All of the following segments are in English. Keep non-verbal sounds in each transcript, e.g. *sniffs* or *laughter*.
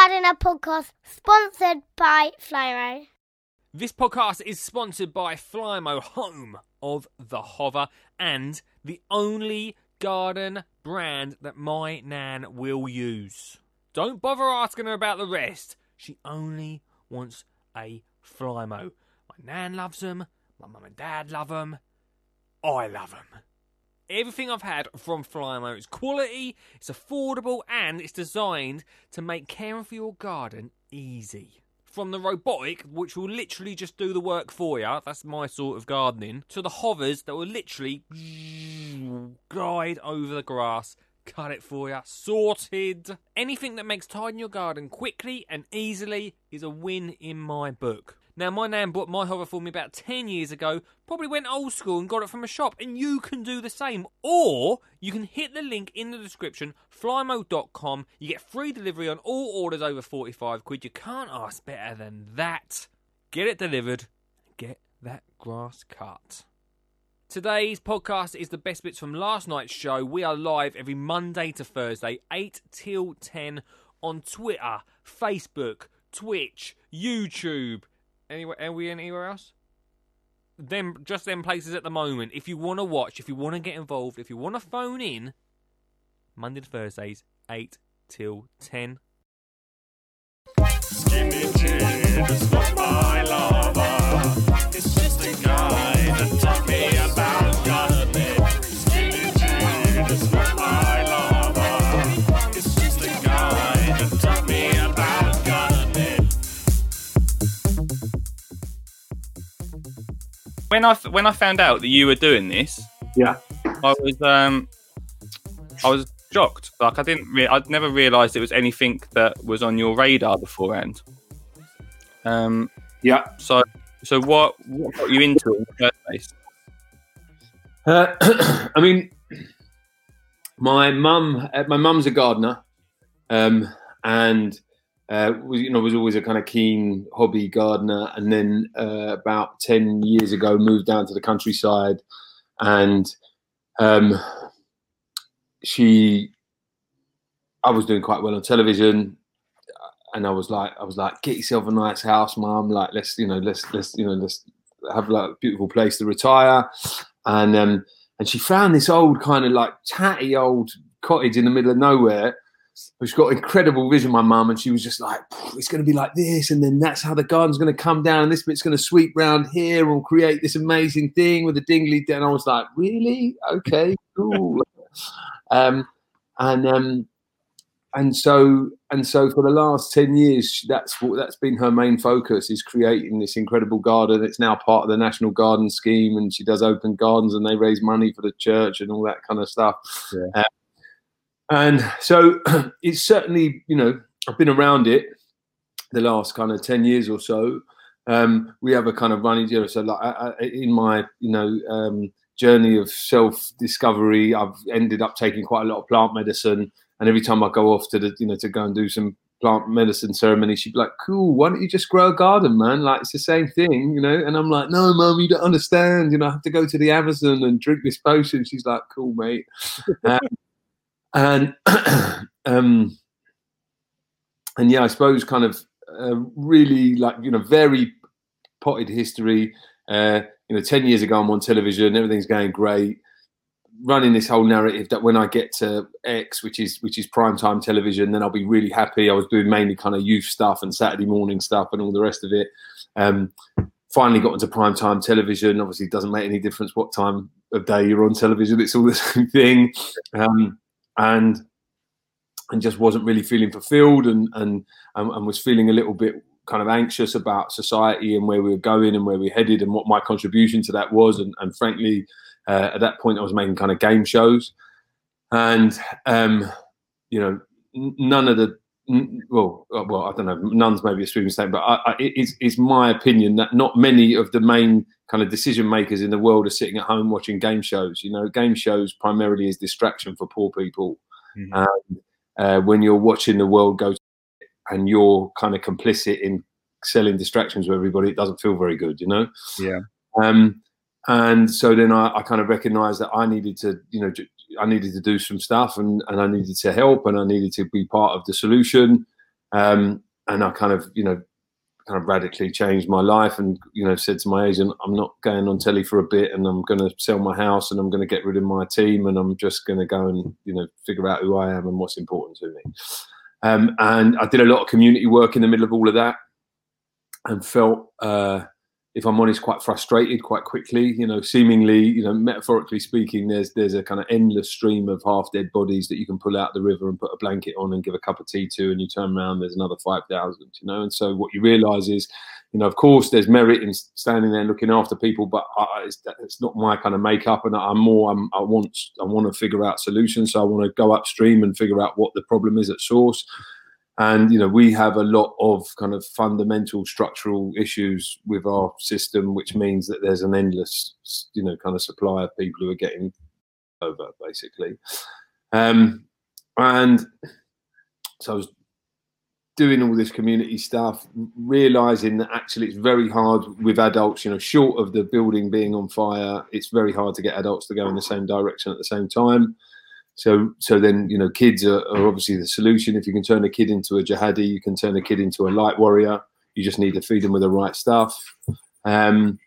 Gardener podcast sponsored by Flymo. This podcast is sponsored by Flymo, home of the hover, and the only garden brand that my nan will use. Don't bother asking her about the rest. She only wants a Flymo. My nan loves them. My mum and dad love them. I love them. Everything I've had from Flymo is quality, it's affordable, and it's designed to make caring for your garden easy. From the robotic, which will literally just do the work for you, that's my sort of gardening, to the hovers that will literally *sniffs* glide over the grass, cut it for you, sorted. Anything that makes tidying your garden quickly and easily is a win in my book. Now, my nan bought my hover for me about 10 years ago, probably went old school and got it from a shop, and you can do the same. Or you can hit the link in the description, flymo.com. You get free delivery on all orders over 45 quid. You can't ask better than that. Get it delivered, get that grass cut. Today's podcast is the best bits from last night's show. We are live every Monday to Thursday, 8 till 10 on Twitter, Facebook, Twitch, YouTube, Anywhere? Are we anywhere else? Them, just them places at the moment. If you want to watch, if you want to get involved, if you want to phone in, Monday to Thursdays, eight till ten. When I when I found out that you were doing this, Yeah. I was um, I was shocked. Like I didn't, re- I'd never realised it was anything that was on your radar beforehand. Um, Yeah. so so what what got you into it in the first place? Uh, *clears throat* I mean, my mum, uh, my mum's a gardener, um, and uh, was, you know was always a kind of keen hobby gardener. And then uh, about ten years ago, moved down to the countryside, and um, she, I was doing quite well on television. And I was like, I was like, get yourself a nice house, mum. Like, let's, you know, let's, let's, you know, let's have like a beautiful place to retire and um, and she found this old kind of like tatty old cottage in the middle of nowhere. Which got incredible vision, my mum, and she was just like, "It's going to be like this, and then that's how the garden's going to come down, and this bit's going to sweep round here, and create this amazing thing with the dingly." And I was like, "Really? Okay, cool." *laughs* um, and um, and so and so for the last 10 years that's what that's been her main focus is creating this incredible garden it's now part of the national garden scheme and she does open gardens and they raise money for the church and all that kind of stuff Yeah. Uh, and so *clears throat* it's certainly you know i've been around it the last kind of 10 years or so um, we have a kind of running you know, so like I, I, in my you know um, journey of self discovery i've ended up taking quite a lot of plant medicine and every time I go off to the, you know, to go and do some plant medicine ceremony, she'd be like, "Cool, why don't you just grow a garden, man? Like it's the same thing, you know." And I'm like, "No, mum, you don't understand. You know, I have to go to the Amazon and drink this potion." She's like, "Cool, mate." *laughs* um, and *clears throat* um, and yeah, I suppose kind of uh, really like you know very potted history. Uh, you know, ten years ago, I'm on television. Everything's going great running this whole narrative that when I get to X, which is which is prime time television, then I'll be really happy. I was doing mainly kind of youth stuff and Saturday morning stuff and all the rest of it. Um, finally got into prime time television. Obviously, doesn't make any difference what time of day you're on television; it's all the *laughs* same thing. Um, and and just wasn't really feeling fulfilled, and and and, was feeling a little bit kind of anxious about society and where we were going and where we headed and what my contribution to that was. And, and frankly, uh, at that point, I was making kind of game shows, and um, you know, none of the well, uh, well, I don't know, none's maybe a sweeping statement, but I, I, it's, it's my opinion that not many of the main kind of decision makers in the world are sitting at home watching game shows. You know, game shows primarily is distraction for poor people, Mhm. and uh, when you're watching the world go and you're kind of complicit in selling distractions to everybody, it doesn't feel very good. You know. Yeah. Um, and so then I, I kind of recognized that I needed to, you know, j- I needed to do some stuff and, and I needed to help and I needed to be part of the solution. um, and I kind of you know kind of radically changed my life and you know said to my agent i'm not going on telly for a bit and i'm going to sell my house and i'm going to get rid of my team and i'm just going to go and you know figure out who i am and what's important to me um, and i did a lot of community work in the middle of all of that and felt uh, if I'm honest, quite frustrated quite quickly. You know, seemingly, you know, metaphorically speaking, there's there's a kind of endless stream of half dead bodies that you can pull out the river and put a blanket on and give a cup of tea to, and you turn around, there's another five thousand. You know, and so what you realise is, you know, of course, there's merit in standing there looking after people, but I, it's, it's not my kind of makeup, and I'm more I'm, I want I want to figure out solutions, so I want to go upstream and figure out what the problem is at source and you know we have a lot of kind of fundamental structural issues with our system which means that there's an endless you know kind of supply of people who are getting over basically. Um, and so i was doing all this community stuff realizing that actually it's very hard with adults you know short of the building being on fire it's very hard to get adults to go in the same direction at the same time so, so then you know, kids are, are, obviously the solution. If you can turn a kid into a jihadi, you can turn a kid into a light warrior. You just need to feed them with the right stuff. Um,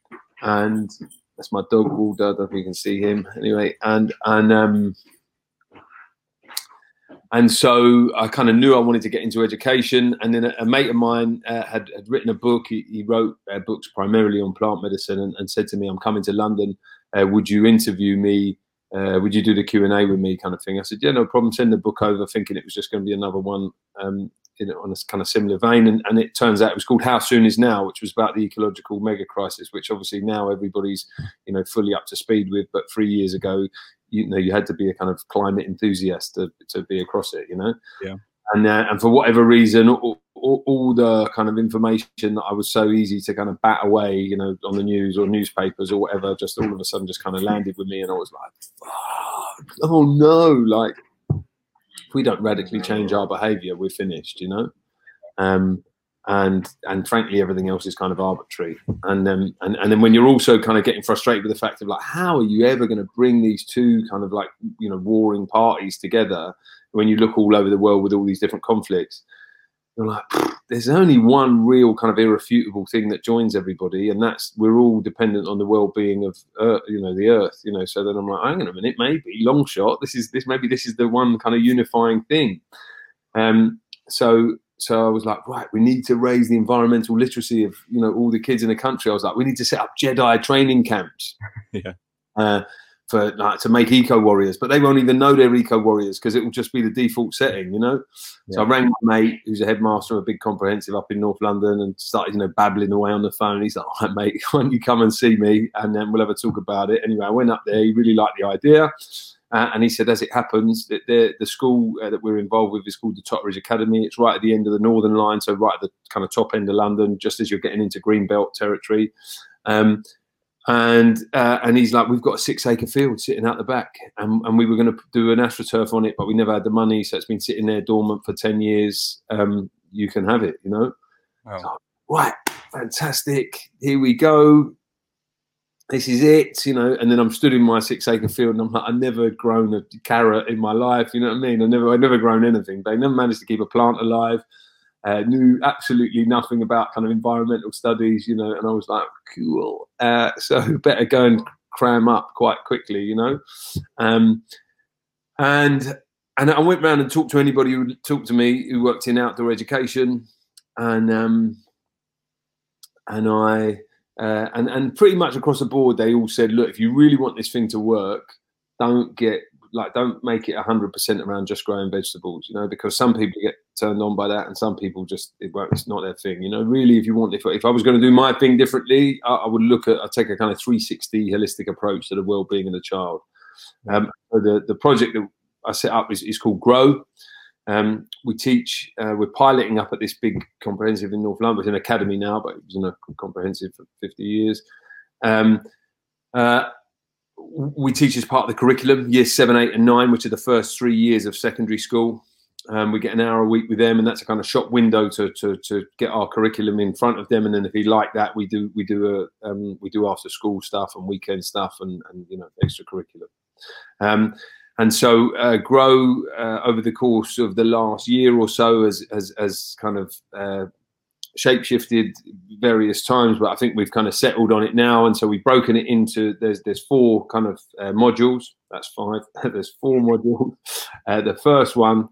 and that's my dog Walter. I don't know if you can see him anyway. And and um, and so I kind of knew I wanted to get into education. And then a, a mate of mine uh, had, had written a book. He, he wrote uh, books primarily on plant medicine, and, and, said to me, "I'm coming to London. Uh, would you interview me uh, would you do the Q and A with me, kind of thing? I said, yeah, no problem. Send the book over, thinking it was just going to be another one um, you know, on a kind of similar vein. And, and it turns out it was called How Soon Is Now, which was about the ecological mega crisis, which obviously now everybody's you know fully up to speed with. But three years ago, you know, you had to be a kind of climate enthusiast to, to be across it. You know, yeah. And uh, and for whatever reason, all, all, all, the kind of information that I was so easy to kind of bat away, you know, on the news or newspapers or whatever, just all of a sudden just kind of landed with me, and I was like, oh no, like if we don't radically change our behaviour, we're finished, you know. Um, and and frankly, everything else is kind of arbitrary. And then and and then when you're also kind of getting frustrated with the fact of like, how are you ever going to bring these two kind of like you know warring parties together? When you look all over the world with all these different conflicts, you're like, there's only one real kind of irrefutable thing that joins everybody, and that's we're all dependent on the well-being of you know the Earth, you know. So then I'm like, hang on a minute, maybe long shot. This is this maybe this is the one kind of unifying thing. Um, so so I was like, right, we need to raise the environmental literacy of you know all the kids in the country. I was like, we need to set up Jedi training camps. *laughs* yeah. Uh, for like, to make eco warriors, but they won't even know they're eco warriors because it will just be the default setting, you know. Yeah. So I rang my mate, who's a headmaster of a big comprehensive up in North London, and started, you know, babbling away on the phone. He's like, "All right, mate, *laughs* why don't you come and see me, and then we'll have a talk about it." Anyway, I went up there. He really liked the idea. Uh, and he said, as it happens, that the, the school uh, that we're involved with is called the Totteridge Academy. It's right at the end of the Northern Line, so right at the kind of top end of London, just as you're getting into Greenbelt territory. Um, and uh, and he's like, we've got a six acre field sitting out the back, and, and we were going to do an astroturf on it, but we never had the money, so it's been sitting there dormant for ten years. Um, you can have it, you know. Wow. So, right, fantastic. Here we go. This is it, you know. And then I'm stood in my six acre field, and I'm like, I've never grown a carrot in my life. You know what I mean? I never, I never grown anything. They never managed to keep a plant alive uh, knew absolutely nothing about kind of environmental studies, you know, and I was like, cool. Uh, *laughs* so better go and cram up quite quickly, you know. Um, and and I went around and talked to anybody who talked to me who worked in outdoor education, and um, and I uh, and and pretty much across the board, they all said, look, if you really want this thing to work, don't get like don't make it hundred percent around just growing vegetables, you know, because some people get turned on by that, and some people just it won't, it's not their thing, you know. Really, if you want, if, if I was going to do my thing differently, I, I would look at I take a kind of 360 holistic approach to the well-being of the child. Um, so the the project that I set up is, is called Grow. Um, we teach, uh, we're piloting up at this big comprehensive in North London. It's an academy now, but it was in a comprehensive for 50 years. Um, uh, we teach as part of the curriculum, years seven, eight, and nine, which are the first three years of secondary school. Um, we get an hour a week with them, and that's a kind of shop window to, to, to get our curriculum in front of them. And then if you like that, we do we do a um, we do after school stuff and weekend stuff and and you know extracurricular. Um, and so uh, grow uh, over the course of the last year or so as as, as kind of uh, shapeshifted various times, but I think we've kind of settled on it now, and so we've broken it into there's there's four kind of uh, modules. That's five. *laughs* there's four modules. Uh, the first one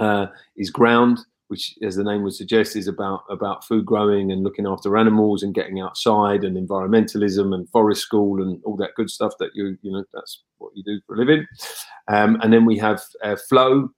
uh, is ground, which, as the name would suggest, is about about food growing and looking after animals and getting outside and environmentalism and forest school and all that good stuff that you you know that's what you do for a living. Um, and then we have uh, flow,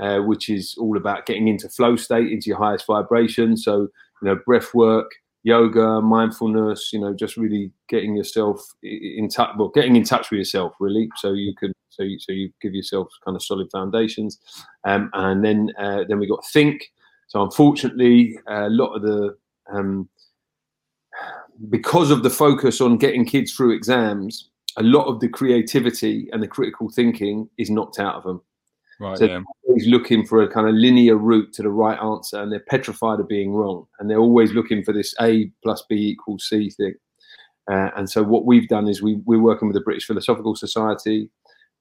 uh, which is all about getting into flow state, into your highest vibration. So, you know, breath work, yoga, mindfulness, you know, just really getting yourself in touch, well, getting in touch with yourself, really. So you can, so you, so you give yourself kind of solid foundations. Um, and then, uh, then we got think. So unfortunately, a lot of the, um, because of the focus on getting kids through exams, a lot of the creativity and the critical thinking is knocked out of them. Right. So yeah. they're always looking for a kind of linear route to the right answer, and they're petrified of being wrong, and they're always looking for this A plus B equals C thing. Uh, and so what we've done is we we're working with the British Philosophical Society,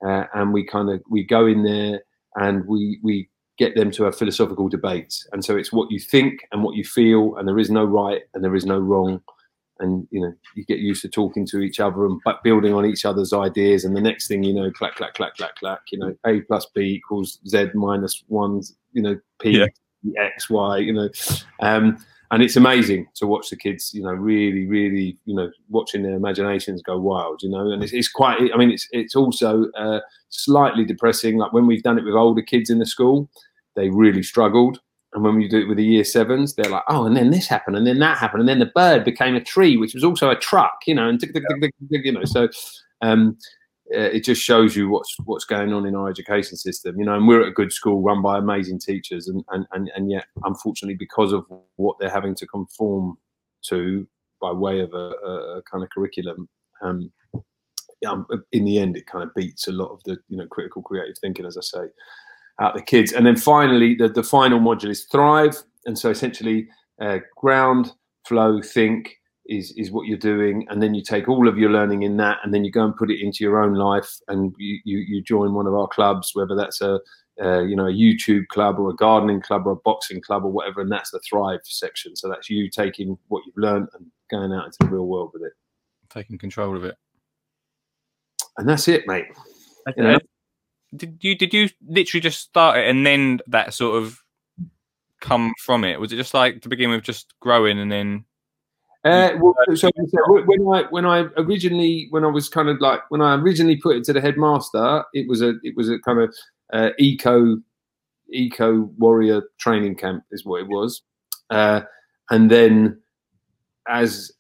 uh, and we kind of we go in there and we we get them to have philosophical debates. And so it's what you think and what you feel, and there is no right and there is no wrong. And you know, you get used to talking to each other and building on each other's ideas. And the next thing you know, clack, clack, clack, clack, clack. You know, a plus b equals z minus one. You know, p Yeah. x y. You know, um, and it's amazing to watch the kids. You know, really, really, you know, watching their imaginations go wild. You know, and it's, it's quite. I mean, it's it's also uh, slightly depressing. Like when we've done it with older kids in the school, they really struggled. And when we do it with the year sevens, they're like, oh, and then this happened, and then that happened, and then the bird became a tree, which was also a truck, you know, and tick, tick, tick, you know. So um, uh, it just shows you what's what's going on in our education system, you know. And we're at a good school run by amazing teachers, and and and, and yet, unfortunately, because of what they're having to conform to by way of a, a, a kind of curriculum, um, um, in the end, it kind of beats a lot of the you know critical creative thinking, as I say out the kids. And then finally, the, the final module is thrive. And so essentially, uh, ground, flow, think is, is what you're doing. And then you take all of your learning in that and then you go and put it into your own life. And you, you, you join one of our clubs, whether that's a, uh, you know, a YouTube club or a gardening club or a boxing club or whatever. And that's the thrive section. So that's you taking what you've learned and going out into the real world with it. Taking control of it. And that's it, mate. Okay. Yeah. Did you did you literally just start it and then that sort of come from it? Was it just like to begin with, just growing and then? Uh, well, so, when I when I originally when I was kind of like when I originally put it to the headmaster, it was a it was a kind of uh, eco eco warrior training camp is what it was, uh, and then as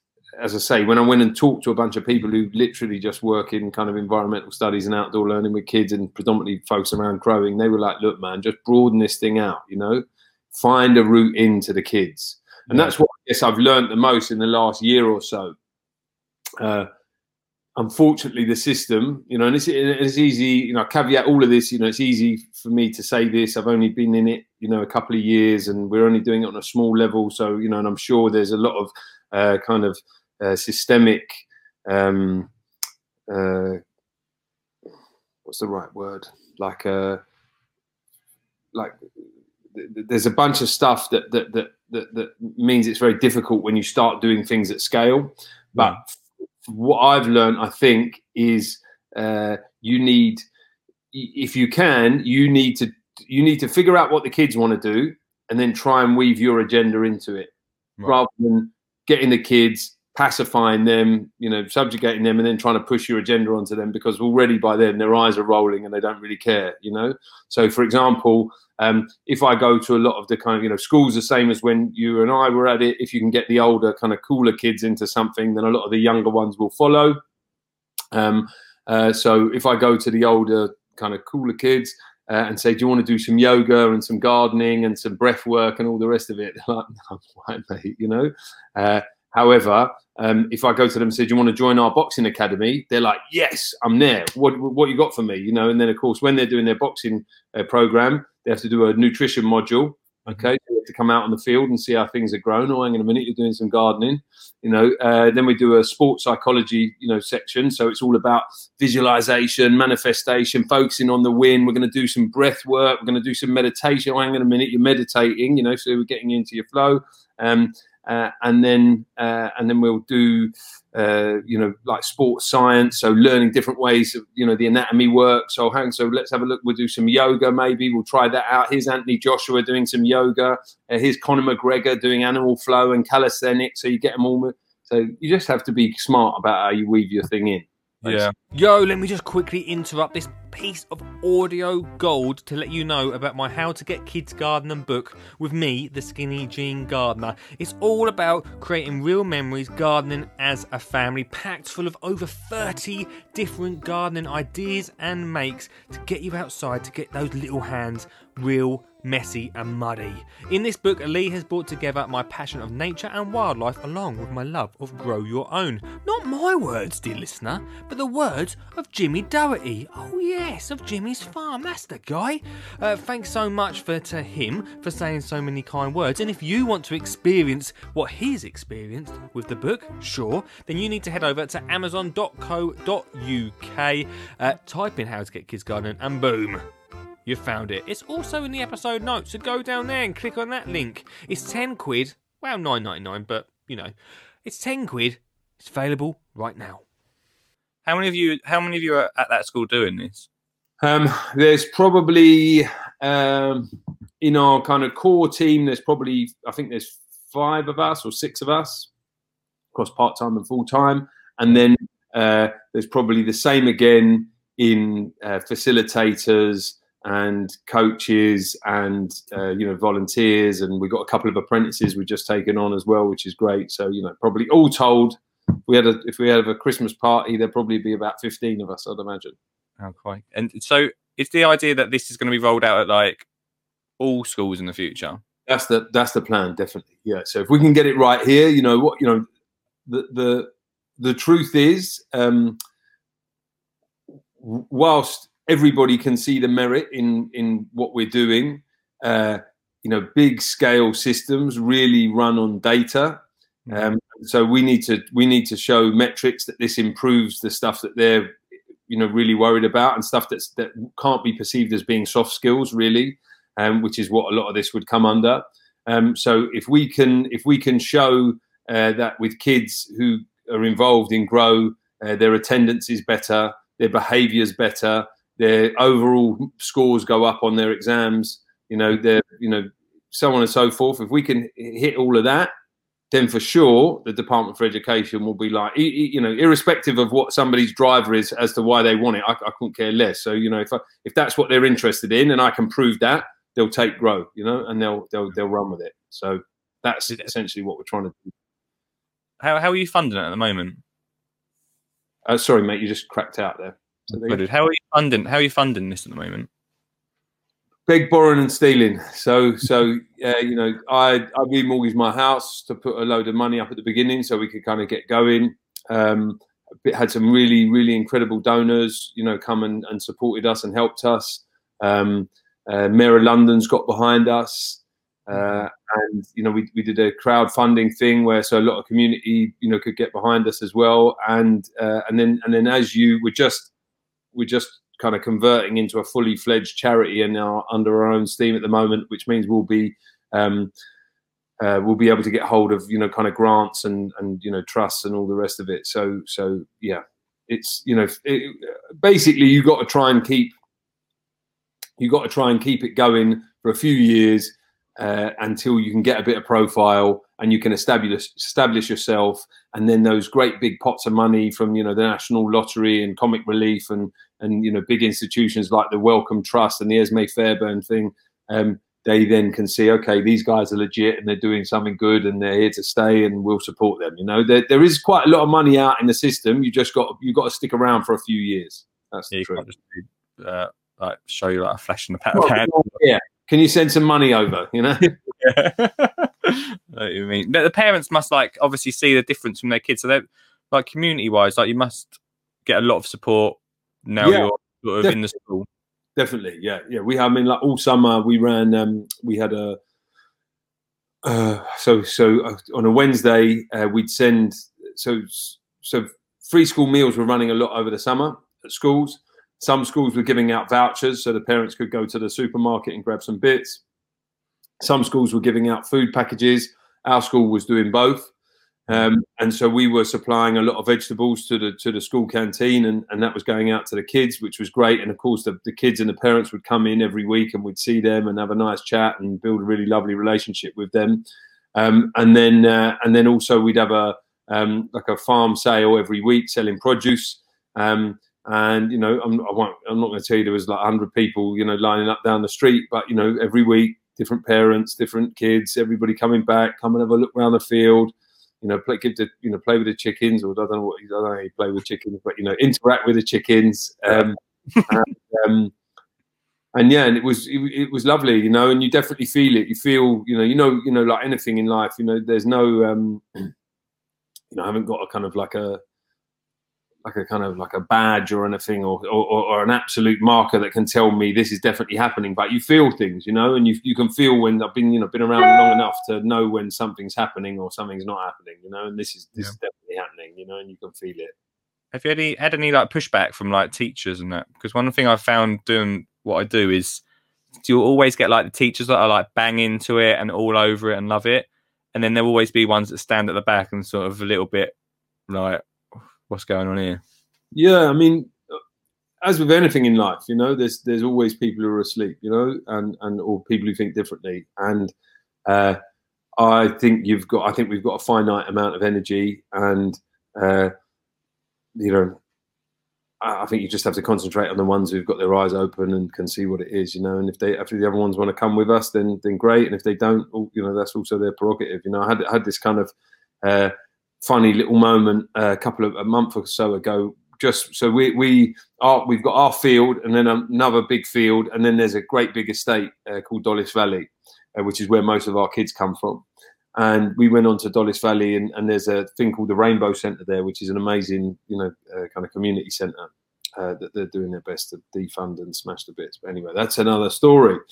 as I say, when I went and talked to a bunch of people who literally just work in kind of environmental studies and outdoor learning with kids and predominantly folks around growing, they were like, look, man, just broaden this thing out, you know, find a route into the kids. And that's what I guess I've learned the most in the last year or so. Uh, unfortunately, the system, you know, and it's, it's easy, you know, caveat all of this, you know, it's easy for me to say this. I've only been in it, you know, a couple of years and we're only doing it on a small level. So, you know, and I'm sure there's a lot of uh, kind of uh, systemic um, uh, what's the right word? Like uh like th- th- there's a bunch of stuff that that, that that that means it's very difficult when you start doing things at scale. But what i've learned i think is uh, you need if you can you need to you need to figure out what the kids want to do and then try and weave your agenda into it Right. rather than getting the kids pacifying them you know subjugating them and then trying to push your agenda onto them because already by then their eyes are rolling and they don't really care you know so for example um, if i go to a lot of the kind of you know schools the same as when you and i were at it if you can get the older kind of cooler kids into something then a lot of the younger ones will follow um, uh, so if i go to the older kind of cooler kids uh, and say, "Do you want to do some yoga and some gardening and some breath work and all the rest of it?" *laughs* They're like, "No, mate," you know. Uh, however, um, if I go to them and say, "Do you want to join our boxing academy?" They're like, "Yes, I'm there. What what you got for me?" You know. And then of course, when they're doing their boxing uh, program, they have to do a nutrition module. Okay, so get to come out on the field and see how things are grown. Oh, hang on a minute, you're doing some gardening, you know. Uh, then we do a sports psychology, you know, section. So it's all about visualization, manifestation, focusing on the win. We're going to do some breath work. We're going to do some meditation. Oh, hang on a minute, you're meditating, you know. So we're getting into your flow. Um, uh, and then uh, and then we'll do uh, you know like sports science. So learning different ways of you know the anatomy work so hang so let's have a look. We'll do some yoga maybe. We'll try that out. Here's anthony joshua doing some yoga. Uh, here's conor mcgregor doing animal flow and calisthenics. So you get them all so you just have to be smart about how you weave your thing in Yeah. Yo, let me just quickly interrupt this piece of audio gold to let you know about my How to Get Kids Gardening book with me, the Skinny Jean Gardener. It's all about creating real memories gardening as a family, packed full of over 30 different gardening ideas and makes to get you outside to get those little hands real messy and muddy. In this book, Lee has brought together my passion of nature and wildlife along with my love of grow your own. Not my words, dear listener, but the words of Jimmy Doherty. Oh yes, of Jimmy's farm. That's the guy. Uh, thanks so much for to him for saying so many kind words. And if you want to experience what he's experienced with the book, sure, then you need to head over to amazon.co.uk, uh, type in how to get kids gardening, and boom. You found it. It's also in the episode notes, so go down there and click on that link. It's 10 quid. Well, 9.99, but you know, it's 10 quid. It's available right now. How many of you? How many of you are at that school doing this? Um, there's probably um, in our kind of core team. There's probably I think there's five of us or six of us across part time and full time, and then uh, there's probably the same again in uh, facilitators and coaches and uh, you know volunteers, and we've got a couple of apprentices we've just taken on as well, which is great. So you know probably all told. if We had a if we had a Christmas party, there'd probably be about fifteen of us, I'd imagine. Oh, quite. And so, is the idea that this is going to be rolled out at like all schools in the future? That's the that's the plan, definitely. Yeah. So if we can get it right here, you know what, you know, the the the truth is, um, whilst everybody can see the merit in in what we're doing, uh, you know, big scale systems really run on data. Um, so we need to we need to show metrics that this improves the stuff that they're you know really worried about and stuff that's that can't be perceived as being soft skills really um, which is what a lot of this would come under. Um, so if we can if we can show uh, that with kids who are involved in grow uh, their attendance is better their behavior is better their overall scores go up on their exams you know their you know so on and so forth if we can hit all of that then for sure the Department for Education will be like, you know, irrespective of what somebody's driver is as to why they want it, I, I couldn't care less. So you know, if I, if that's what they're interested in, and I can prove that, they'll take grow, you know, and they'll they'll they'll run with it. So that's essentially what we're trying to do. How how are you funding it at the moment? Uh, sorry, mate, you just cracked out there. So go. How are you funding? How are you funding this at the moment? beg borrowing and stealing so so uh, you know i i remortgaged my house to put a load of money up at the beginning so we could kind of get going um had some really really incredible donors you know come and, and supported us and helped us um uh, mayor of london's got behind us uh, and you know we, we did a crowdfunding thing where so a lot of community you know could get behind us as well and uh, and then and then as you were just we're just kind of converting into a fully fledged charity and are under our own steam at the moment, which means we'll be um, uh, we'll be able to get hold of you know kind of grants and and you know trusts and all the rest of it. So so yeah, it's you know it, basically you've got to try and keep you've got to try and keep it going for a few years uh, until you can get a bit of profile and you can establish establish yourself. And then those great big pots of money from you know the national lottery and comic relief and and you know big institutions like the wellcome trust and the esmée fairbairn thing um, they then can see okay these guys are legit and they're doing something good and they're here to stay and we'll support them you know? There, there is quite a lot of money out in the system. You just got you got to stick around for a few years. That's Yeah, the truth. just uh, like show you like a flash in the pan. Well, *laughs* yeah can you send some money over you know *laughs* Yeah. I *laughs* what you mean? The parents must like obviously see the difference from their kids. So they're like community wise, like you must get a lot of support now Yeah, you're sort of in the school. Definitely, yeah, yeah. We, I mean, like all summer we ran. Um, we had a uh, so so uh, on a Wednesday uh, we'd send so so free school meals were running a lot over the summer at schools. Some schools were giving out vouchers so the parents could go to the supermarket and grab some bits. Some schools were giving out food packages. Our school was doing both. Um, and so we were supplying a lot of vegetables to the to the school canteen, and, and that was going out to the kids, which was great. And of course, the, the kids and the parents would come in every week, and we'd see them and have a nice chat and build a really lovely relationship with them. Um, and then uh, and then also we'd have a um, like a farm sale every week selling produce. Um, and you know, I'm, I won't, I'm not going to tell you there was like 100 people, you know, lining up down the street, but you know, every week, different parents, different kids, everybody coming back, come and have a look around the field you know, play, give the, you know, play with the chickens, or I don't know what, I don't know how you play with chickens, but you know, interact with the chickens. Um, and, um, and yeah, and it was it, it, was lovely, you know, and you definitely feel it. You feel, you know, you know, you know, like anything in life, you know, there's no, um, you know, I haven't got a kind of like a like a kind of like a badge or anything or, or, or, an absolute marker that can tell me this is definitely happening but you feel things you know and you, you can feel when i've been you know been around long enough to know when something's happening or something's not happening you know and this is this yeah. is definitely happening you know and you can feel it. Have you any had any like pushback from like teachers and that? Because one thing i've found doing what i do is you always get like the teachers that are like bang into it and all over it and love it and then there'll always be ones that stand at the back and sort of a little bit like what's going on here? Yeah, I mean, as with anything in life, you know, there's there's always people who are asleep, you know, and and or people who think differently. And uh, I think you've got, I think we've got a finite amount of energy, and uh, you know, I think you just have to concentrate on the ones who've got their eyes open and can see what it is, you know. And if they, if the other ones want to come with us, then then great. And if they don't, you know, that's also their prerogative. You know, I had had this kind of uh, funny little moment uh, a couple of a month or so ago. Just so we we are we've got our field and then another big field and then there's a great big estate uh, called Dollis Valley, uh, which is where most of our kids come from. And we went on to Dollis Valley and, and there's a thing called the Rainbow Centre there, which is an amazing you know uh, kind of community centre. Uh, that they're doing their best to defund and smash the bits. But anyway, that's another story. *laughs*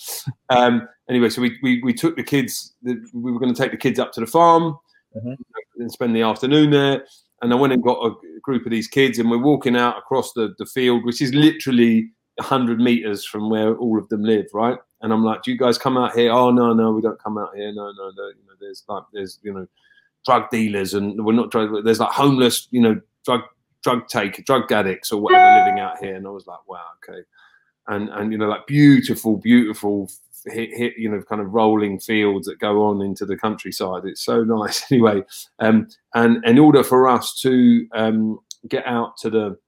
Um, anyway, so we, we, we took the kids, we were going to take the kids up to the farm mm-hmm. and spend the afternoon there. And I went and got a group of these kids, and we're walking out across the, the field, which is literally 100 meters from where all of them live, right? And I'm like, do you guys come out here? Oh, no, no, we don't come out here. No, no, no. You know, there's like, there's, you know, drug dealers and we're not drug, there's like homeless, you know, drug, drug take, drug addicts or whatever living out here. And I was like, wow, okay. And, and, you know, like beautiful, beautiful hit, hit, you know, kind of rolling fields that go on into the countryside. It's so nice *laughs* anyway. Um, and in order for us to um, get out to the,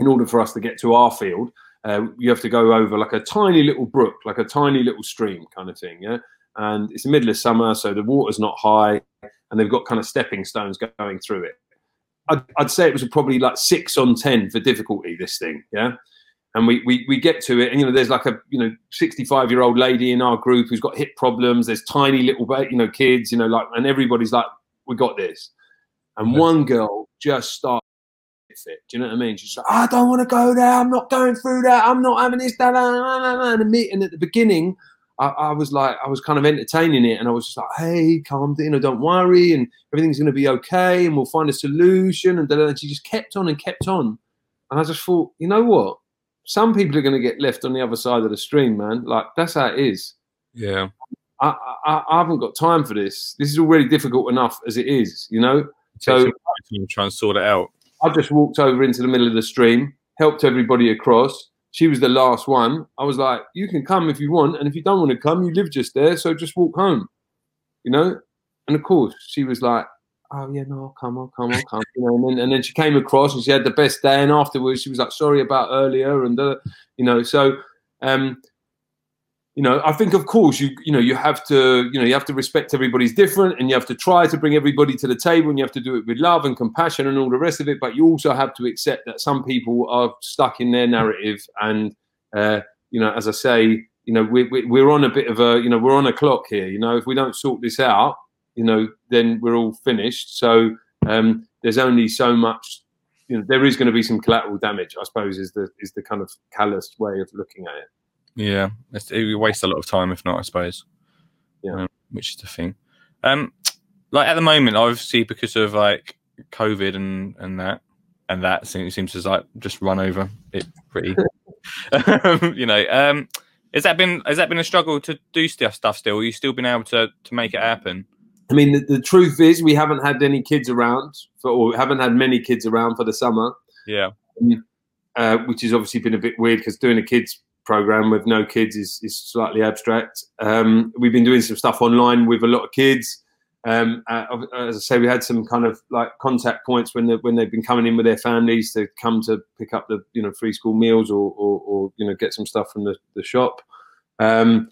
in order for us to get to our field, uh, you have to go over like a tiny little brook, like a tiny little stream kind of thing. Yeah. And it's the middle of summer, so the water's not high, and they've got kind of stepping stones going through it. I'd, I'd say it was probably like six on ten for difficulty. This thing, yeah and we, we we get to it and you know there's like a you know 65 year old lady in our group who's got hip problems there's tiny little you know kids you know like and everybody's like we got this. And one girl just started it do you know what i mean? She's like i don't want to go there i'm not going through that i'm not having this that, and a meeting at the beginning I, I, was like i was kind of entertaining it and i was just like hey calm down you know don't worry and everything's going to be okay and we'll find a solution and, and she just kept on and kept on. And i just thought you know what some people are going to get left on the other side of the stream, man. Like that's how it is. Yeah. I, I, I haven't got time for this. This is already difficult enough as it is, you know. So try and sort it out. I just walked over into the middle of the stream, helped everybody across. She was the last one. I was like, "You can come if you want, and if you don't want to come, you live just there, so just walk home," you know. And of course, she was like, oh yeah, no, come, I'll come, I'll come. You know, and then and then she came across and she had the best day. And afterwards, she was like, sorry about earlier, and uh, you know, so um, you know, I think of course you you know you have to you know you have to respect everybody's different, and you have to try to bring everybody to the table, and you have to do it with love and compassion and all the rest of it. But you also have to accept that some people are stuck in their narrative, and uh, you know, as I say. You know, we, we, we're on a bit of a, you know, we're on a clock here. You know, if we don't sort this out, you know, then we're all finished. So um, there's only so much. You know, there is going to be some collateral damage. I suppose is the is the kind of callous way of looking at it. Yeah, it's, it waste a lot of time if not. I suppose. Yeah, um, which is the thing. Um, like at the moment, obviously because of like COVID and and that and that seems, seems to like just run over it pretty. *laughs* um, you know, um, has that been has that been a struggle to do stuff stuff still? Are you still been able to to make it happen? I mean, the, the truth is, we haven't had any kids around, for, or haven't had many kids around for the summer, Yeah. uh, which has obviously been a bit weird because doing a kids program with no kids is, is slightly abstract. Um, we've been doing some stuff online with a lot of kids. Um, uh, as I say, we had some kind of like contact points when when they've been coming in with their families to come to pick up the you know free school meals or or, or you know get some stuff from the, the shop. Um,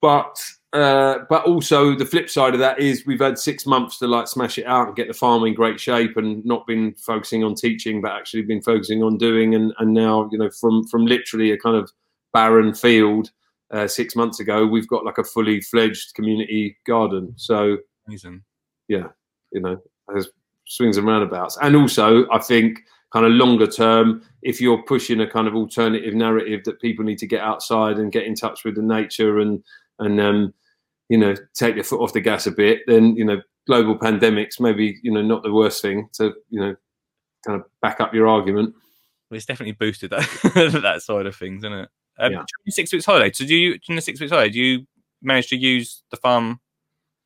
but uh, but also the flip side of that is we've had six months to like smash it out and get the farm in great shape and not been focusing on teaching but actually been focusing on doing. And, and now you know from from literally a kind of barren field uh, six months ago we've got like a fully fledged community garden. So Amazing. Yeah you know there's swings and roundabouts. And also i think kind of longer term if you're pushing a kind of alternative narrative that people need to get outside and get in touch with the nature and and um, you know take your foot off the gas a bit then you know global pandemics maybe you know not the worst thing to you know kind of back up your argument Well, it's definitely boosted that *laughs* that side of things, isn't it? Um, Yeah. six weeks holiday. So do you during the six weeks holiday? Do you manage to use the farm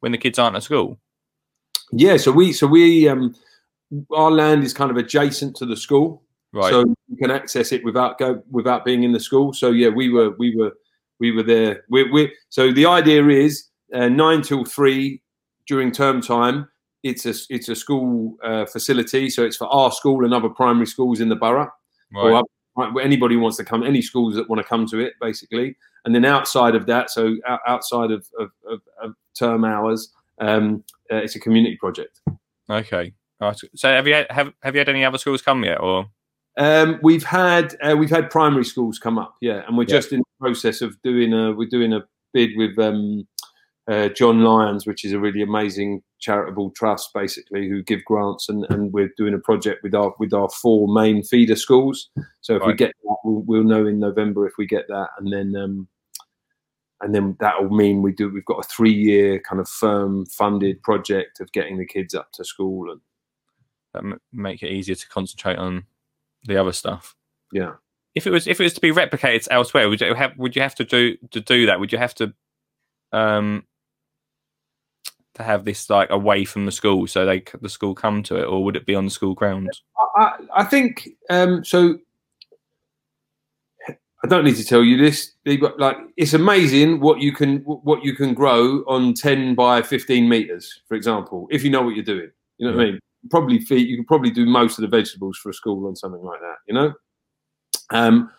when the kids aren't at school? yeah so we so we um our land is kind of adjacent to the school Right. so you can access it without go without being in the school so yeah we were we were we were there we we so the idea is uh, nine till three during term time it's a it's a school uh, facility so it's for our school and other primary schools in the borough right. where anybody wants to come any schools that want to come to it basically and then outside of that so outside of, of, of, of term hours um, uh, it's a community project Okay. Right. So have you had, have have you had any other schools come yet, or Um, we've had uh, we've had primary schools come up, yeah, and we're Yeah. just in the process of doing a we're doing a bid with um, uh, John Lyon's, which is a really amazing charitable trust, basically, who give grants, and, and we're doing a project with our with our four main feeder schools. So if we get that, we'll, we'll know in November if we get that, and then um, and then that will mean we do we've got a three year kind of firm funded project of getting the kids up to school, and that m- make it easier to concentrate on the other stuff? yeah. If it was if it was to be replicated elsewhere, would you have would you have to do to do that? Would you have to um to have this like away from the school so they the school come to it, or would it be on the school grounds? I, I think um, so. I don't need to tell you this, but like it's amazing what you can what you can grow on ten by fifteen meters, for example, if you know what you're doing. You know what I mean? Probably feed. You can probably do most of the vegetables for a school on something like that. You know. Um,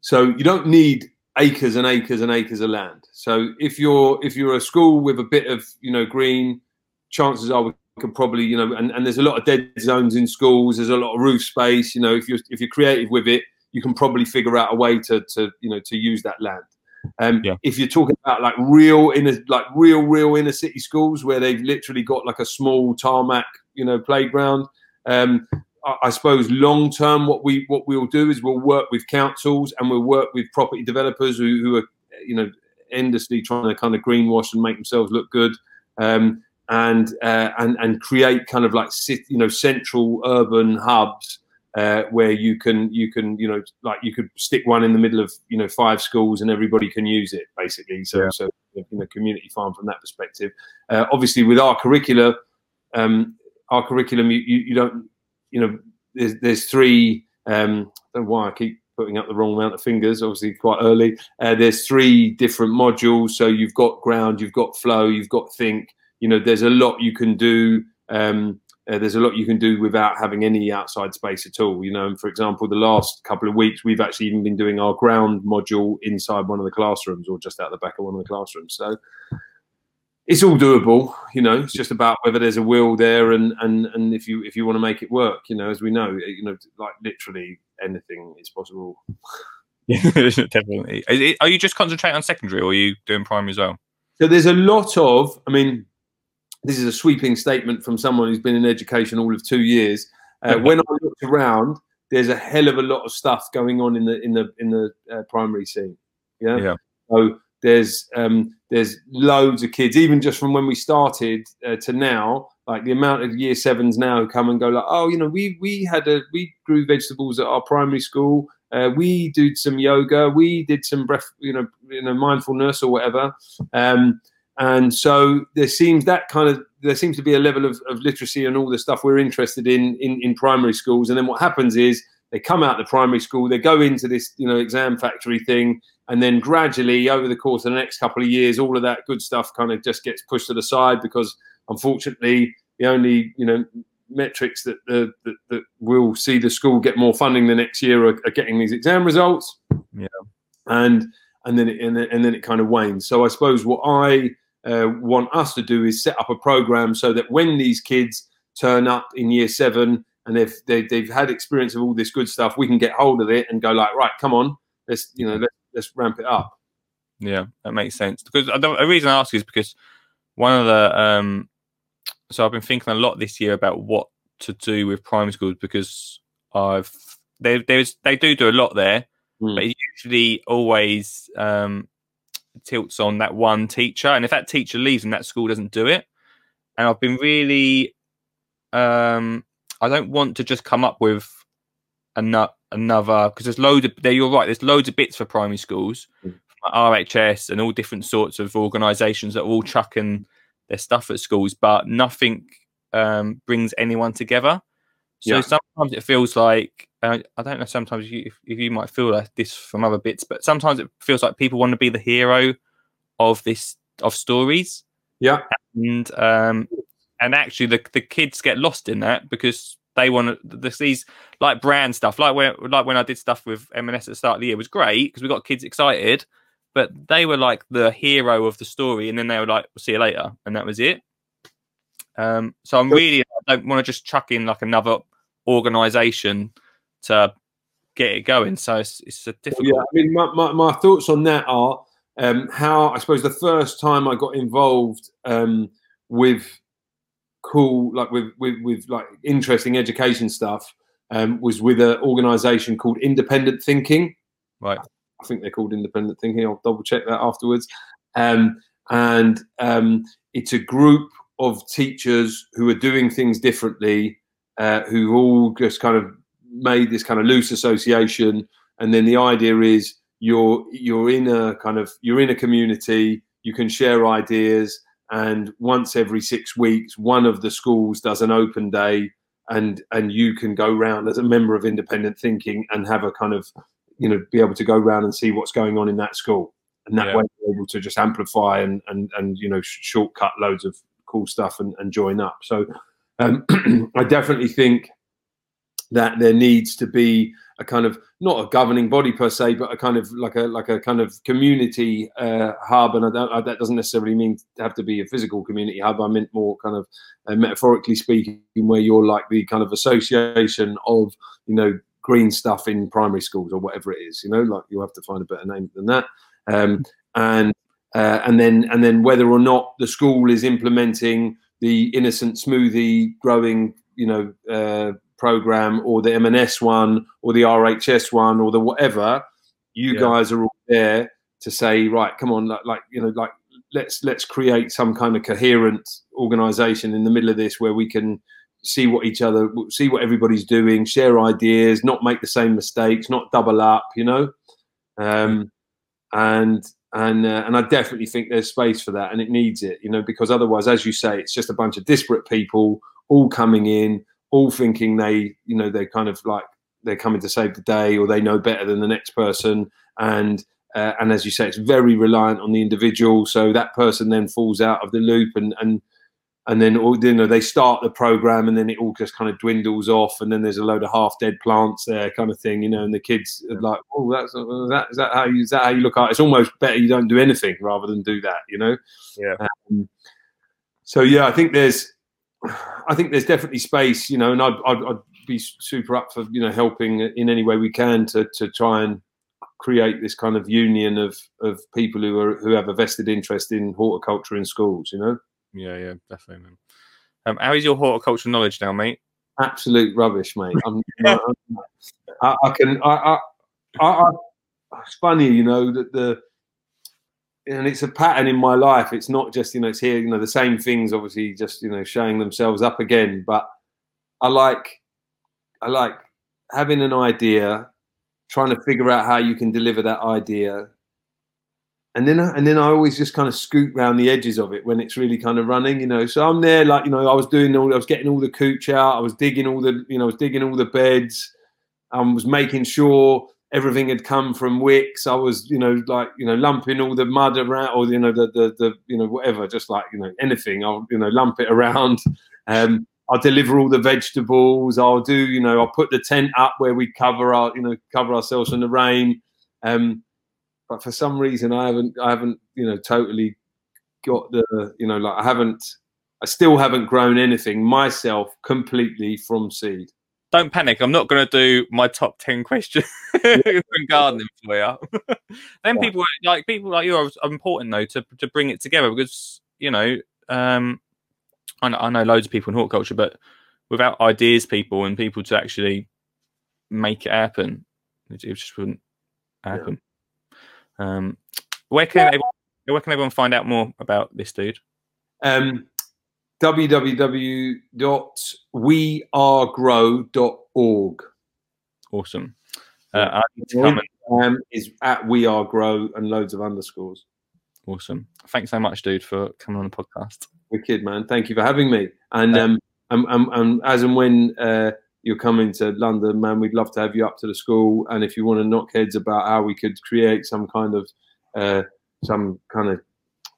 so you don't need acres and acres and acres of land. So if you're if you're a school with a bit of you know green, chances are we could probably you know and, and there's a lot of dead zones in schools. There's a lot of roof space. You know if you're if you're creative with it, you can probably figure out a way to to you know to use that land. Um, Yeah. If you're talking about like real inner like real real inner city schools where they've literally got like a small tarmac you know playground. Um, I- I suppose long term, what we what we'll do is we'll work with councils and we'll work with property developers who, who are you know endlessly trying to kind of greenwash and make themselves look good, um, and uh, and and create kind of like cit- you know central urban hubs uh, where you can you can you know like you could stick one in the middle of you know five schools and everybody can use it basically. So Yeah. so you know community farm from that perspective. Uh, obviously, with our curricula, um, our curriculum you, you, you don't you know, there's there's three. Um, I don't know why I keep putting up the wrong amount of fingers. Obviously, quite early. Uh, there's three different modules. So you've got ground, you've got flow, you've got think. You know, there's a lot you can do. Um, uh, there's a lot you can do without having any outside space at all. You know, and for example, the last couple of weeks we've actually even been doing our ground module inside one of the classrooms or just out the back of one of the classrooms. So it's all doable you know it's just about whether there's a will there and and and if you if you want to make it work you know as we know you know like literally anything is possible *laughs* Definitely. Are you just concentrating on secondary, or are you doing primary as well? so there's a lot of i mean this is a sweeping statement from someone who's been in education all of two years uh, when i looked around there's a hell of a lot of stuff going on in the in the in the uh, primary scene yeah Yeah. so there's um, there's loads of kids, even just from when we started uh, to now. Like the amount of year sevens now who come and go like, oh, you know, we we had a we grew vegetables at our primary school. Uh, we did some yoga. We did some breath, you know, you know, mindfulness or whatever. Um, and so there seems that kind of there seems to be a level of, of literacy and all the stuff we're interested in, in in primary schools. And then what happens is they come out of the primary school, they go into this, you know, exam factory thing, and then gradually over the course of the next couple of years, all of that good stuff kind of just gets pushed to the side because unfortunately the only you know metrics that, uh, that that will see the school get more funding the next year are, are getting these exam results. Yeah, and and then it, and then, and then it kind of wanes. So I suppose what I uh, want us to do is set up a program so that when these kids turn up in year seven and they've they, have they have had experience of all this good stuff, we can get hold of it and go like, right, come on, let's you know let's, let's ramp it up. Yeah, that makes sense. Because the reason I ask is because one of the um, so I've been thinking a lot this year about what to do with primary schools because I've they there's they do do a lot there, mm. but it usually always um, tilts on that one teacher, and if that teacher leaves and that school doesn't do it, and I've been really um, I don't want to just come up with another another because there's loads of there you're right there's loads of bits for primary schools mm. RHS and all different sorts of organisations that are all chucking their stuff at schools, but nothing um, brings anyone together. So yeah. sometimes it feels like uh, I don't know. Sometimes you, if, if, you might feel like this from other bits, but sometimes it feels like people want to be the hero of this of stories. Yeah, and um, and actually the the kids get lost in that because they want to this these like brand stuff like when like when I did stuff with M&S at the start of the year was great because we got kids excited but they were like the hero of the story, and then they were like, "We'll see you later," and that was it. Um, so I'm really I don't want to just chuck in like another organization to get it going. So it's, it's a difficult. Yeah, I mean, my, my, my thoughts on that are um, how I suppose the first time I got involved um, with cool, like with, with, with like interesting education stuff, um, was with an organization called Independent Thinking. Right. I think they're called independent thinking. I'll double check that afterwards. Um, and um, it's a group of teachers who are doing things differently, uh, who all just kind of made this kind of loose association. And then the idea is you're you're in a kind of you're in a community. You can share ideas, and once every six weeks, one of the schools does an open day, and and you can go round as a member of independent thinking and have a kind of you know be able to go around and see what's going on in that school and that yeah. way you're able to just amplify and and and you know shortcut loads of cool stuff and, and join up so um, *clears throat* i definitely think that there needs to be a kind of not a governing body per se, but a kind of like a like a kind of community uh, hub. And I I, that doesn't necessarily mean have to be a physical community hub. I meant more kind of uh, metaphorically speaking, where you're like the kind of association of you know green stuff in primary schools or whatever it is. You know, like you have to find a better name than that. Um, and uh, and then and then whether or not the school is implementing the innocent smoothie growing, you know, uh, program or the M&S one or the RHS one or the whatever, you yeah. guys are all there to say, right, come on, like, like you know, like let's let's create some kind of coherent organization in the middle of this where we can see what each other see what everybody's doing share ideas not make the same mistakes not double up you know um, and and uh, and I definitely think there's space for that and it needs it you know because otherwise as you say it's just a bunch of disparate people all coming in all thinking they you know they're kind of like they're coming to save the day or they know better than the next person. And uh, and as you say it's very reliant on the individual. So that person then falls out of the loop and and and then you know they start the program and then it all just kind of dwindles off and then there's a load of half dead plants there kind of thing you know and the kids are like oh that's that is that how you is that how you look at it? it's almost better you don't do anything rather than do that you know? Yeah. Um, so yeah i think there's *sighs* i think there's definitely space you know and I'd, I'd, I'd be super up for you know helping in any way we can to to try and create this kind of union of of people who are who have a vested interest in horticulture in schools you know yeah, yeah, definitely, man. Um, how is your horticultural knowledge now, mate? Absolute rubbish, mate. I'm, *laughs* I, I, can. I, I, I, it's funny, you know, that the and it's a pattern in my life. It's not just you know it's here you know the same things obviously just you know showing themselves up again. But I like I like having an idea, trying to figure out how you can deliver that idea, and then and then I always just kind of scoot around the edges of it when it's really kind of running, you know. So I'm there, like you know, I was doing all, I was getting all the cooch out, I was digging all the, you know, I was digging all the beds, I was making sure everything had come from Wickes. I was, you know, like you know, lumping all the mud around, or you know, the the, the you know, whatever, just like you know, anything. I'll you know, lump it around. Um, I'll deliver all the vegetables. I'll do, you know, I'll put the tent up where we cover our, you know, cover ourselves from the rain. Um, but for some reason I haven't I haven't you know totally got the you know like I haven't I still haven't grown anything myself completely from seed. Don't panic. I'm not going to do my top ten questions *laughs* from gardening for you. *laughs* then Yeah. people like people like you are important though to to bring it together because you know um, I know, I know loads of people in horticulture, but without ideas, people and people to actually make it happen, it, it just wouldn't happen. Um, where can everyone, where can everyone find out more about this dude? Um, www.wearegrow.org Awesome. Uh, I need to come and- um, is at We Are Grow and loads of underscores. awesome. Thanks so much, dude, for coming on the podcast. Wicked man, thank you for having me. And um, um, um, um as and when uh, you're coming to London, man, we'd love to have you up to the school. And if you want to knock heads about how we could create some kind of uh, some kind of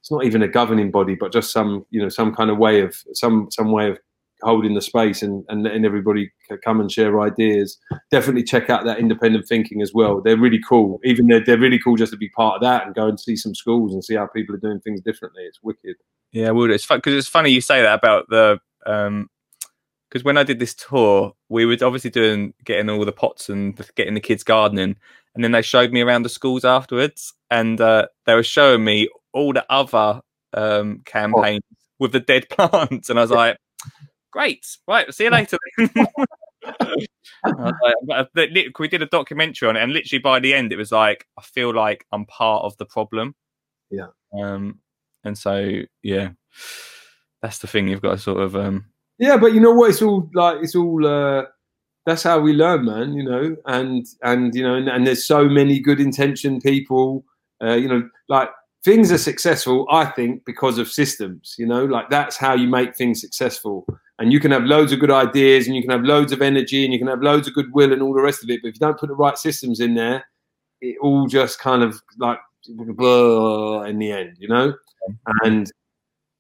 it's not even a governing body, but just some you know some kind of way of some some way of holding the space and, and letting everybody come and share ideas. Definitely check out that independent thinking as well. They're really cool. Even they're, they're really cool just to be part of that and go and see some schools and see how people are doing things differently. It's wicked. Yeah, well, it's because it's funny you say that about the um because when I did this tour, we were obviously doing getting all the pots and getting the kids gardening, and then they showed me around the schools afterwards, and uh, they were showing me all the other um campaigns with the dead *laughs* plants, and I was like, "Great, right, see you later." then." *laughs* Like, but we did a documentary on it, and literally by the end, it was like I feel like I'm part of the problem. Yeah. Um, and so yeah, that's the thing. You've got to sort of um, Yeah, but you know what? It's all like it's all. Uh, that's how we learn, man. You know, and and you know, and, and there's so many good intentioned people. Uh, you know, like things are successful. I think because of systems. You know, like that's how you make things successful. And you can have loads of good ideas, and you can have loads of energy, and you can have loads of goodwill, and all the rest of it. But if you don't put the right systems in there, it all just kind of like blah in the end. You know, mm-hmm. and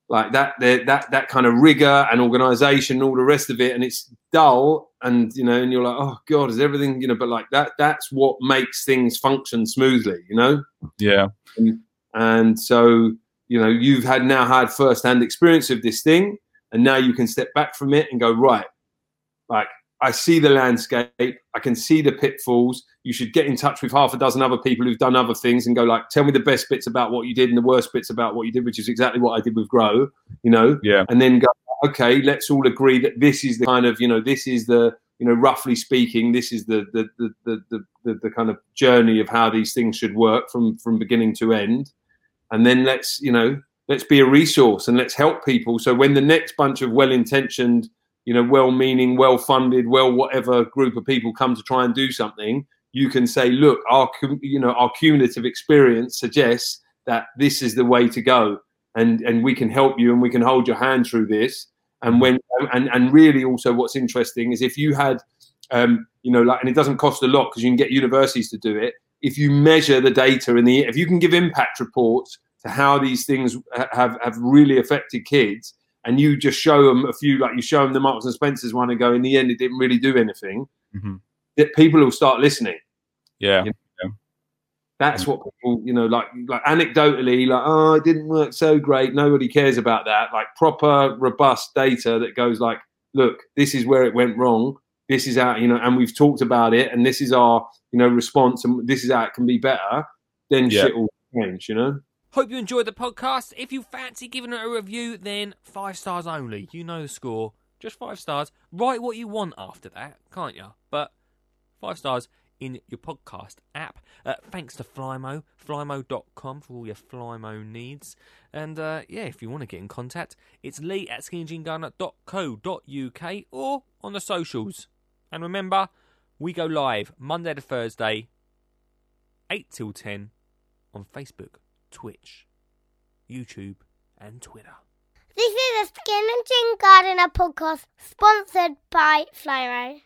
like that that that that kind of rigor and organization and all the rest of it and it's dull and you know and you're like oh god is everything you know but like that that's what makes things function smoothly you know yeah, and so you know you've had now had first hand experience of this thing and now you can step back from it and go right like i see the landscape i can see the pitfalls. You should get in touch with half a dozen other people who've done other things and go like tell me the best bits about what you did and the worst bits about what you did which is exactly what i did with grow you know? Yeah, and then go okay let's all agree that this is the kind of you know this is the you know roughly speaking this is the the the the, the, the, the kind of journey of how these things should work from from beginning to end and then let's you know let's be a resource and let's help people. So when the next bunch of well-intentioned you know well-meaning well-funded well whatever group of people come to try and do something you can say look our you know our cumulative experience suggests that this is the way to go. And and we can help you and we can hold your hand through this. And when and and really also what's interesting is if you had um you know like and it doesn't cost a lot because you can get universities to do it if you measure the data and the if you can give impact reports to how these things have have really affected kids and you just show them a few like you show them the Marks and Spencers one and go in the end it didn't really do anything Mhm. that people will start listening yeah, that's what people, you know, like like anecdotally, like, oh, it didn't work so great. Nobody cares about that. Like proper, robust data that goes like, look, this is where it went wrong. This is how, you know, and we've talked about it, and this is our, you know, response, and this is how it can be better. Then Yeah. shit will change, you know. Hope you enjoyed the podcast. If you fancy giving it a review, then five stars only. You know the score. Just five stars. Write what you want after that, can't you? But five stars in your podcast app. Uh, thanks to Flymo, flymo.com for all your Flymo needs. And uh, yeah, if you want to get in contact, it's lee at skinnyjeangardener.co.uk or on the socials. And remember, we go live Monday to Thursday, 8 till 10 on Facebook, Twitch, YouTube, and Twitter. This is a Skinny Jean Gardener podcast sponsored by Flymo.